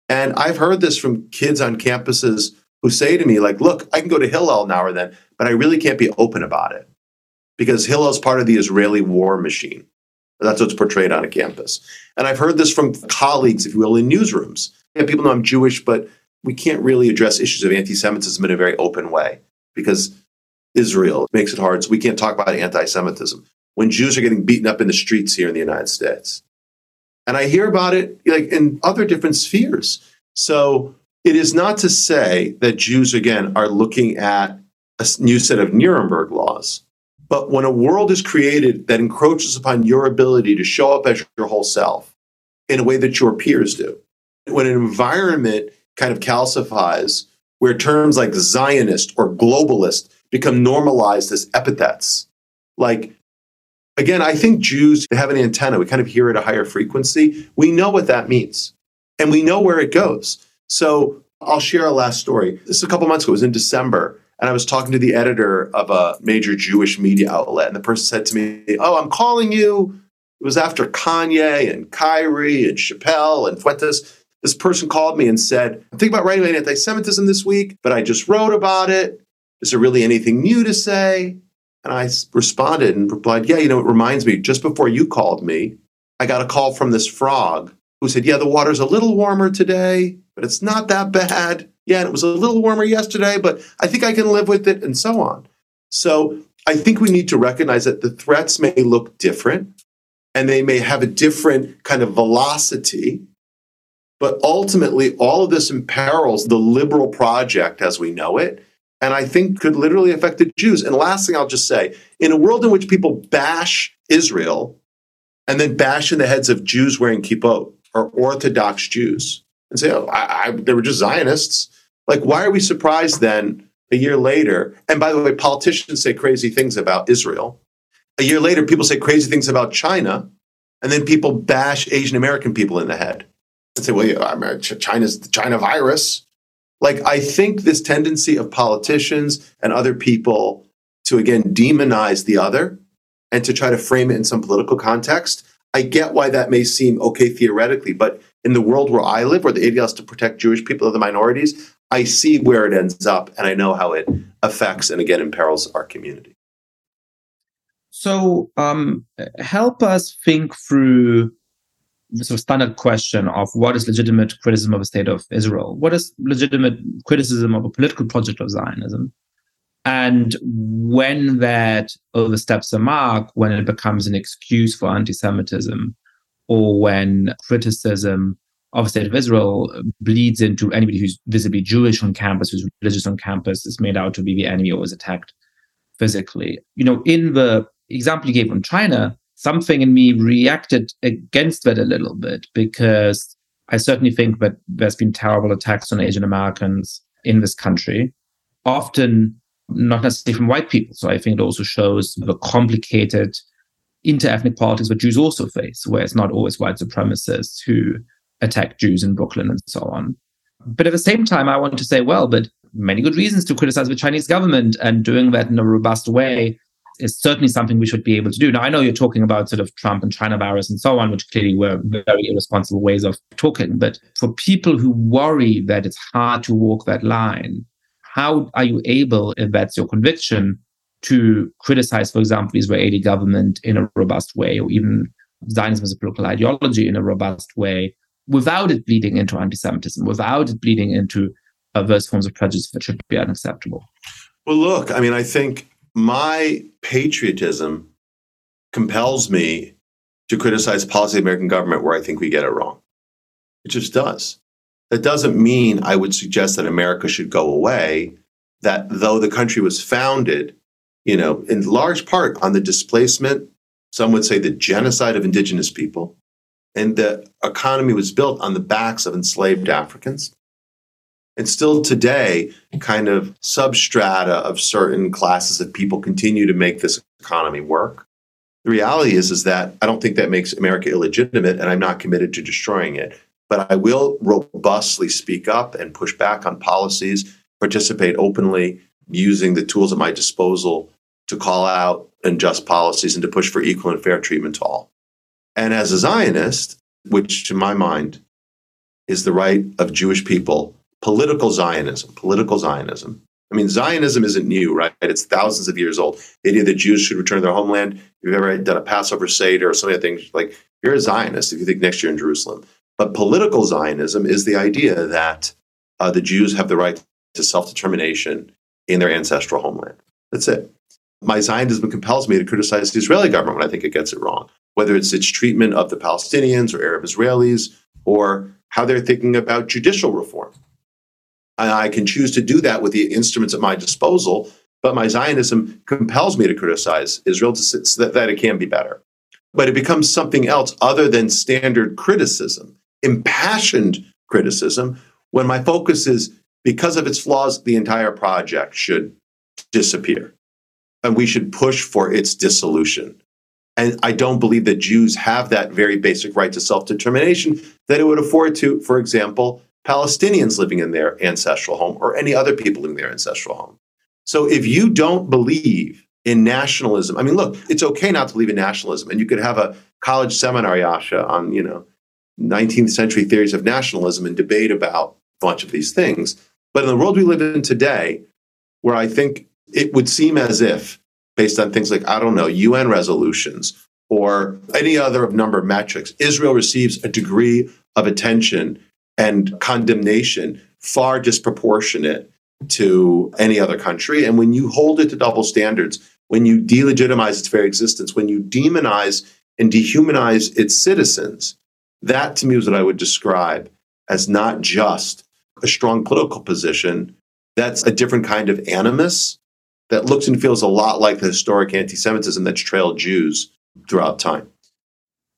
And I've heard this from kids on campuses who say to me, like, look, I can go to Hillel now or then, but I really can't be open about it because Hillel's part of the Israeli war machine. That's what's portrayed on a campus. And I've heard this from colleagues, if you will, in newsrooms. Yeah, people know I'm Jewish, but we can't really address issues of anti Semitism in a very open way because Israel makes it hard. So we can't talk about anti Semitism when Jews are getting beaten up in the streets here in the United States. And I hear about it like in other different spheres. So it is not to say that Jews, again, are looking at a new set of Nuremberg laws. But when a world is created that encroaches upon your ability to show up as your whole self in a way that your peers do, when an environment kind of calcifies, where terms like Zionist or globalist become normalized as epithets, like again, I think Jews have an antenna. We kind of hear at a higher frequency. We know what that means, and we know where it goes. So I'll share a last story. This is a couple months ago. It was in December. And I was talking to the editor of a major Jewish media outlet, and the person said to me, Oh, I'm calling you. It was after Kanye and Kyrie and Chappelle and Fuentes. This person called me and said, I'm thinking about writing about anti Semitism this week, but I just wrote about it. Is there really anything new to say? And I responded and replied, Yeah, you know, it reminds me, just before you called me, I got a call from this frog who said, Yeah, the water's a little warmer today, but it's not that bad. Yeah, and it was a little warmer yesterday, but I think I can live with it, and so on. So I think we need to recognize that the threats may look different and they may have a different kind of velocity. But ultimately, all of this imperils the liberal project as we know it. and I think could literally affect the Jews. And last thing I'll just say in a world in which people bash Israel and then bash in the heads of Jews wearing kippot or Orthodox Jews and say, oh, I, I, they were just Zionists. Like, why are we surprised then a year later? And by the way, politicians say crazy things about Israel. A year later, people say crazy things about China, and then people bash Asian American people in the head and say, well, yeah, China's the China virus. Like, I think this tendency of politicians and other people to, again, demonize the other and to try to frame it in some political context, I get why that may seem okay theoretically. But in the world where I live, where the ideal is to protect Jewish people or the minorities, I see where it ends up and I know how it affects and again imperils our community. So, um, help us think through the sort of standard question of what is legitimate criticism of the state of Israel? What is legitimate criticism of a political project of Zionism? And when that oversteps the mark, when it becomes an excuse for anti Semitism, or when criticism of the state of Israel bleeds into anybody who's visibly Jewish on campus, who's religious on campus, is made out to be the enemy or is attacked physically. You know, in the example you gave on China, something in me reacted against that a little bit because I certainly think that there's been terrible attacks on Asian Americans in this country, often not necessarily from white people. So I think it also shows the complicated inter-ethnic politics that Jews also face, where it's not always white supremacists who attack Jews in Brooklyn and so on. But at the same time, I want to say, well, but many good reasons to criticize the Chinese government, and doing that in a robust way is certainly something we should be able to do. Now, I know you're talking about sort of Trump and China virus and so on, which clearly were very irresponsible ways of talking. But for people who worry that it's hard to walk that line, how are you able, if that's your conviction, to criticize, for example, Israeli government in a robust way, or even Zionism as a political ideology in a robust way, without it bleeding into anti-Semitism, without it bleeding into those forms of prejudice that should be unacceptable? Well, look, I mean, I think my patriotism compels me to criticize policy of the American government where I think we get it wrong. It just does. That doesn't mean I would suggest that America should go away, that though the country was founded, you know, in large part on the displacement, some would say the genocide of indigenous people, and the economy was built on the backs of enslaved Africans, and still today, kind of substrata of certain classes of people continue to make this economy work. The reality is, is that I don't think that makes America illegitimate, and I'm not committed to destroying it. But I will robustly speak up and push back on policies, participate openly, using the tools at my disposal to call out unjust policies and to push for equal and fair treatment to all. And as a Zionist, which to my mind is the right of Jewish people political Zionism, political Zionism. I mean, Zionism isn't new, right? It's thousands of years old. The idea that Jews should return to their homeland. If you've ever done a Passover Seder or some of the things, like you're a Zionist if you think next year in Jerusalem. But political Zionism is the idea that uh, the Jews have the right to self determination in their ancestral homeland. That's it. My Zionism compels me to criticize the Israeli government when I think it gets it wrong, whether it's its treatment of the Palestinians or Arab Israelis or how they're thinking about judicial reform. And I can choose to do that with the instruments at my disposal. But my Zionism compels me to criticize Israel to, so that, that it can be better. But it becomes something else other than standard criticism, impassioned criticism, when my focus is because of its flaws, the entire project should disappear. And we should push for its dissolution. And I don't believe that Jews have that very basic right to self determination that it would afford to, for example, Palestinians living in their ancestral home or any other people in their ancestral home. So if you don't believe in nationalism, I mean, look, it's okay not to believe in nationalism. And you could have a college seminar, Yascha, on, you know, 19th century theories of nationalism and debate about a bunch of these things. But in the world we live in today, where I think it would seem as if, based on things like, I don't know, UN resolutions or any other of number of metrics, Israel receives a degree of attention and condemnation far disproportionate to any other country. And when you hold it to double standards, when you delegitimize its very existence, when you demonize and dehumanize its citizens, that to me is what I would describe as not just a strong political position, That's a different kind of animus that looks and feels a lot like the historic anti Semitism that's trailed Jews throughout time.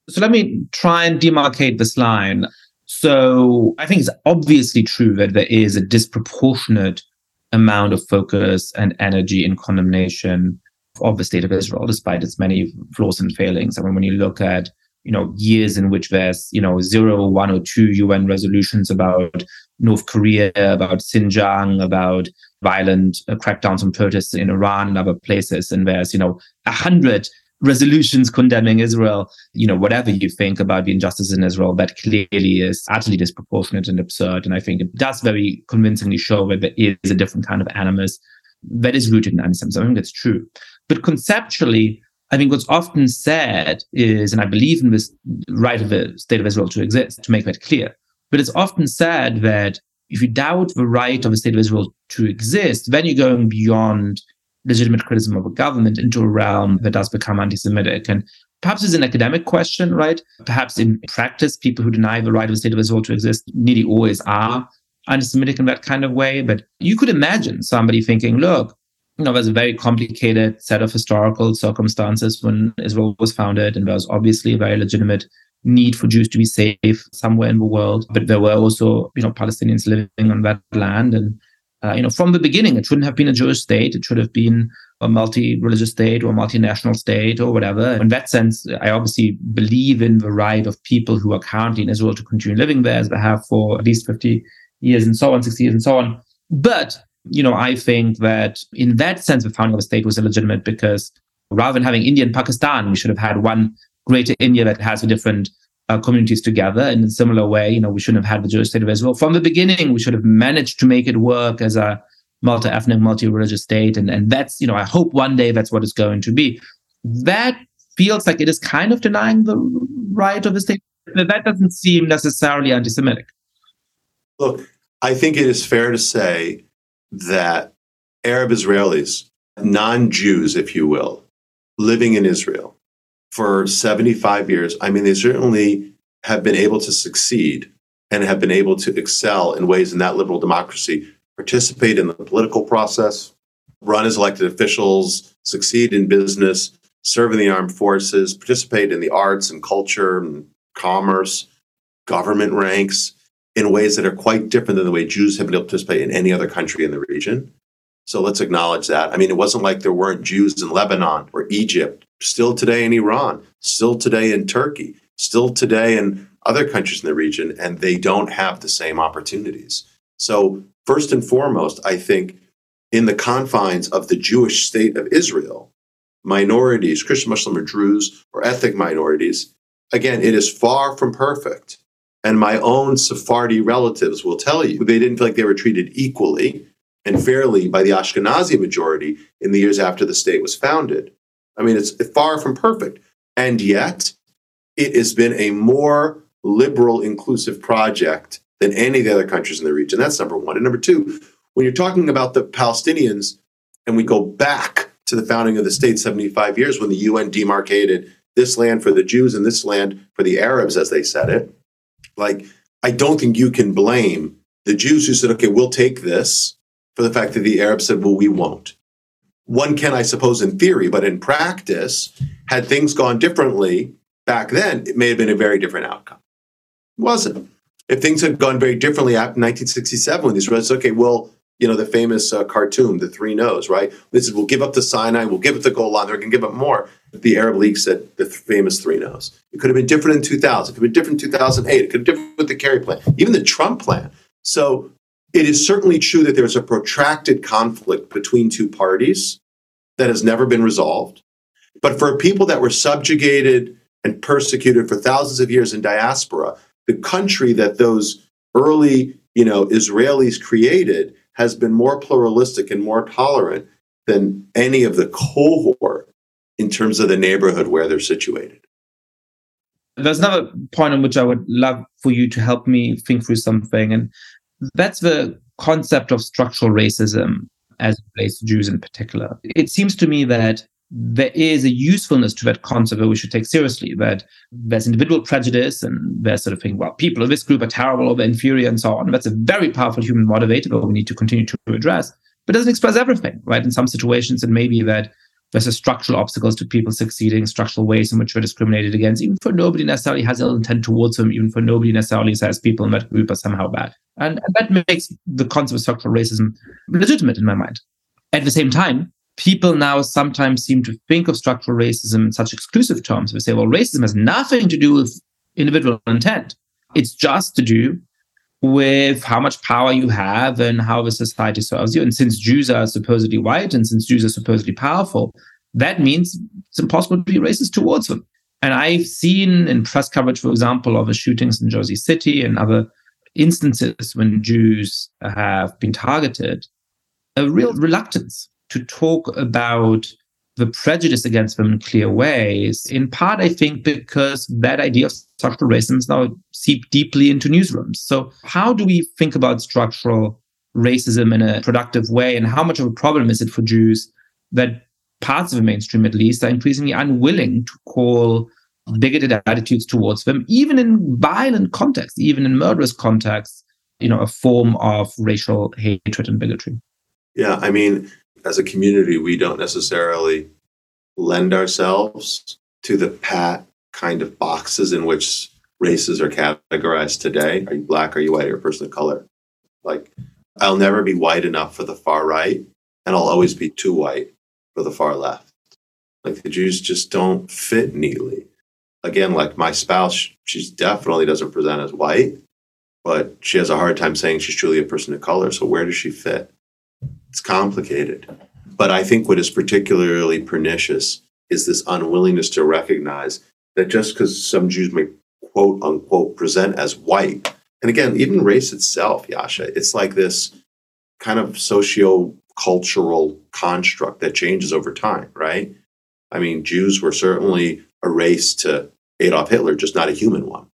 So let me try and demarcate this line. So I think it's obviously true that there is a disproportionate amount of focus and energy in condemnation of the state of Israel, despite its many flaws and failings. I mean, when you look at you know years in which there's you know zero, one, or two UN resolutions about North Korea, about Xinjiang, about violent uh, crackdowns on protests in Iran and other places, and there's you know a hundred resolutions condemning Israel, you know, whatever you think about the injustice in Israel, that clearly is utterly disproportionate and absurd. And I think it does very convincingly show that there is a different kind of animus that is rooted in anti-Semitism. I think that's true. But conceptually, I think what's often said is, and I believe in this right of the state of Israel to exist, to make that clear, but it's often said that if you doubt the right of the state of Israel to exist, then you're going beyond legitimate criticism of a government into a realm that does become anti-Semitic. And perhaps it's an academic question, right? Perhaps in practice, people who deny the right of the state of Israel to exist nearly always are anti-Semitic in that kind of way. But you could imagine somebody thinking, look, you know, there's a very complicated set of historical circumstances when Israel was founded, and there was obviously a very legitimate need for Jews to be safe somewhere in the world. But there were also, you know, Palestinians living on that land, and uh, you know, from the beginning, it shouldn't have been a Jewish state. It should have been a multi-religious state or a multinational state or whatever. In that sense, I obviously believe in the right of people who are currently in Israel to continue living there as they have for at least 50 years and so on, 60 years and so on. But, you know, I think that in that sense, the founding of a state was illegitimate because rather than having India and Pakistan, we should have had one greater India that has a different uh, communities together. And in a similar way, you know, we shouldn't have had the Jewish state of Israel from the beginning. We should have managed to make it work as a multi-ethnic, multi-religious state. And, and that's, you know, I hope one day that's what it's going to be. That feels like it is kind of denying the right of the state. That doesn't seem necessarily anti-Semitic. Look, I think it is fair to say that Arab Israelis, non-Jews, if you will, living in Israel, for 75 years, I mean, they certainly have been able to succeed and have been able to excel in ways in that liberal democracy, participate in the political process, run as elected officials, succeed in business, serve in the armed forces, participate in the arts and culture and commerce, government ranks in ways that are quite different than the way Jews have been able to participate in any other country in the region. So let's acknowledge that. I mean, it wasn't like there weren't Jews in Lebanon or Egypt, still today in Iran, still today in Turkey, still today in other countries in the region, and they don't have the same opportunities. So, first and foremost, I think in the confines of the Jewish state of Israel, minorities, Christian, Muslim, or Druze, or ethnic minorities, again, it is far from perfect. And my own Sephardi relatives will tell you they didn't feel like they were treated equally and fairly by the Ashkenazi majority in the years after the state was founded. I mean, it's far from perfect. And yet, it has been a more liberal, inclusive project than any of the other countries in the region. That's number one. And number two, when you're talking about the Palestinians, and we go back to the founding of the state 75 years when the UN demarcated this land for the Jews and this land for the Arabs, as they said it, like, I don't think you can blame the Jews who said, okay, we'll take this for the fact that the Arabs said, well, we won't. One can, I suppose, in theory, but in practice, had things gone differently back then, it may have been a very different outcome. It wasn't. If things had gone very differently after 1967, when these said, okay, well, you know, the famous uh, Khartoum, the three no's, right? This is, we'll give up the Sinai, we'll give up the Golan, they're going to give up more. The Arab League said the th- famous three no's. It could have been different in 2000. It could have been different in 2008. It could have been different with the Kerry plan, even the Trump plan. So it is certainly true that there's a protracted conflict between two parties that has never been resolved. But for people that were subjugated and persecuted for thousands of years in diaspora, the country that those early, you know, Israelis created has been more pluralistic and more tolerant than any of the cohort in terms of the neighborhood where they're situated. There's another point on which I would love for you to help me think through something. And that's the concept of structural racism as it relates to Jews in particular. It seems to me that there is a usefulness to that concept that we should take seriously. That there's individual prejudice and there's sort of thing, well, people of this group are terrible or they're inferior and so on. That's a very powerful human motivator that we need to continue to address. But doesn't express everything, right? In some situations, it may be that there's a structural obstacles to people succeeding, structural ways in which they're discriminated against, even for nobody necessarily has ill intent towards them, even for nobody necessarily says people in that group are somehow bad. And that makes the concept of structural racism legitimate in my mind. At the same time, people now sometimes seem to think of structural racism in such exclusive terms. We say, well, racism has nothing to do with individual intent. It's just to do with how much power you have and how the society serves you. And since Jews are supposedly white and since Jews are supposedly powerful, that means it's impossible to be racist towards them. And I've seen in press coverage, for example, of the shootings in Jersey City and other instances when Jews have been targeted, a real reluctance to talk about the prejudice against them in clear ways. In part, I think because that idea of structural racism is now seeped deeply into newsrooms. So, how do we think about structural racism in a productive way? And how much of a problem is it for Jews that parts of the mainstream, at least, are increasingly unwilling to call bigoted attitudes towards them, even in violent contexts, even in murderous contexts, you know, a form of racial hatred and bigotry? Yeah, I mean, as a community, we don't necessarily lend ourselves to the pat kind of boxes in which races are categorized today. Are you black? Are you white? You a person of color? Like, I'll never be white enough for the far right, and I'll always be too white for the far left. Like, the Jews just don't fit neatly. Again, like my spouse, she definitely doesn't present as white, but she has a hard time saying she's truly a person of color. So, where does she fit? It's complicated. But I think what is particularly pernicious is this unwillingness to recognize that just because some Jews may quote unquote present as white, and again, even race itself, Yascha, it's like this kind of socio cultural construct that changes over time, right? I mean, Jews were certainly a race to Adolf Hitler, just not a human one.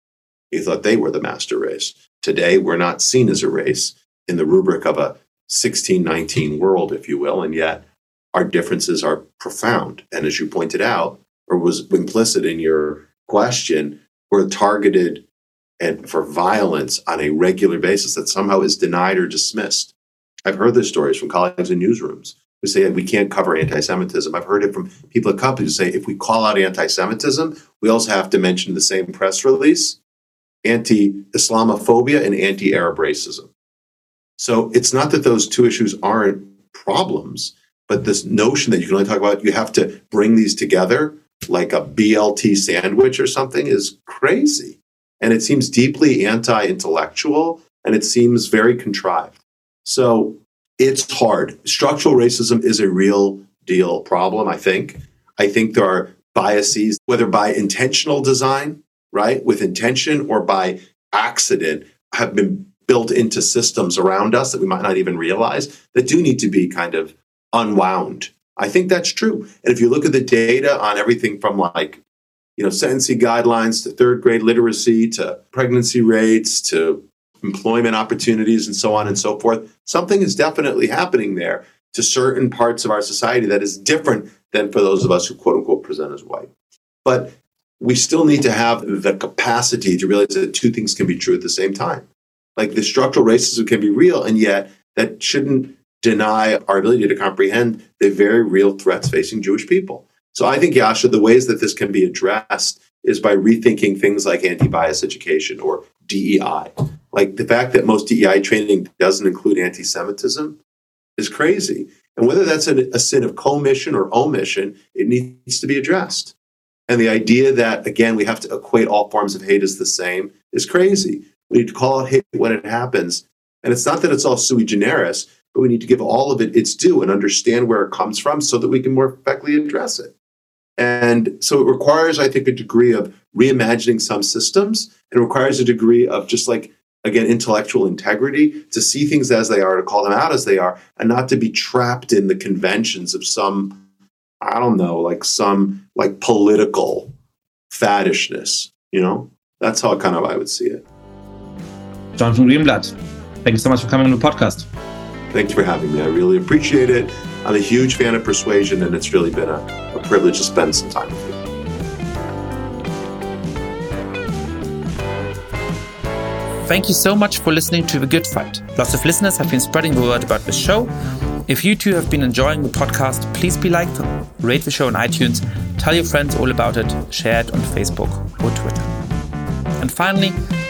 He thought they were the master race. Today, we're not seen as a race in the rubric of a 1619 world, if you will, and yet our differences are profound. And as you pointed out, or was implicit in your question, we're targeted and for violence on a regular basis that somehow is denied or dismissed. I've heard those stories from colleagues in newsrooms who say we can't cover anti-Semitism. I've heard it from people at companies who say if we call out anti-Semitism, we also have to mention the same press release anti-Islamophobia and anti-Arab racism. So it's not that those two issues aren't problems, but this notion that you can only talk about, you have to bring these together like a BLT sandwich or something is crazy. And it seems deeply anti intellectual and it seems very contrived. So it's hard. Structural racism is a real deal problem, I think. I think there are biases, whether by intentional design, right, with intention, or by accident, have been built into systems around us that we might not even realize that do need to be kind of unwound. I think that's true. And if you look at the data on everything from like, you know, sentencing guidelines to third grade literacy to pregnancy rates to employment opportunities and so on and so forth, something is definitely happening there to certain parts of our society that is different than for those of us who quote unquote present as white. But we still need to have the capacity to realize that two things can be true at the same time. Like the structural racism can be real, and yet that shouldn't deny our ability to comprehend the very real threats facing Jewish people. So I think, Yascha, the ways that this can be addressed is by rethinking things like anti bias education or DEI. Like the fact that most DEI training doesn't include anti Semitism is crazy. And whether that's a, a sin of commission or omission, it needs to be addressed. And the idea that, again, we have to equate all forms of hate as the same is crazy. We need to call out hate when it happens. And it's not that it's all sui generis, but we need to give all of it its due and understand where it comes from so that we can more effectively address it. And so it requires, I think, a degree of reimagining some systems. It requires a degree of just like, again, intellectual integrity to see things as they are, to call them out as they are, and not to be trapped in the conventions of some, I don't know, like some like political faddishness, you know? That's how kind of I would see it. Jonathan Greenblatt, thank you so much for coming on the podcast. Thanks for having me. I really appreciate it. I'm a huge fan of Persuasion, and it's really been a, a privilege to spend some time with you. Thank you so much for listening to The Good Fight. Lots of listeners have been spreading the word about the show. If you too have been enjoying the podcast, please be like, rate the show on iTunes, tell your friends all about it, share it on Facebook or Twitter. And finally,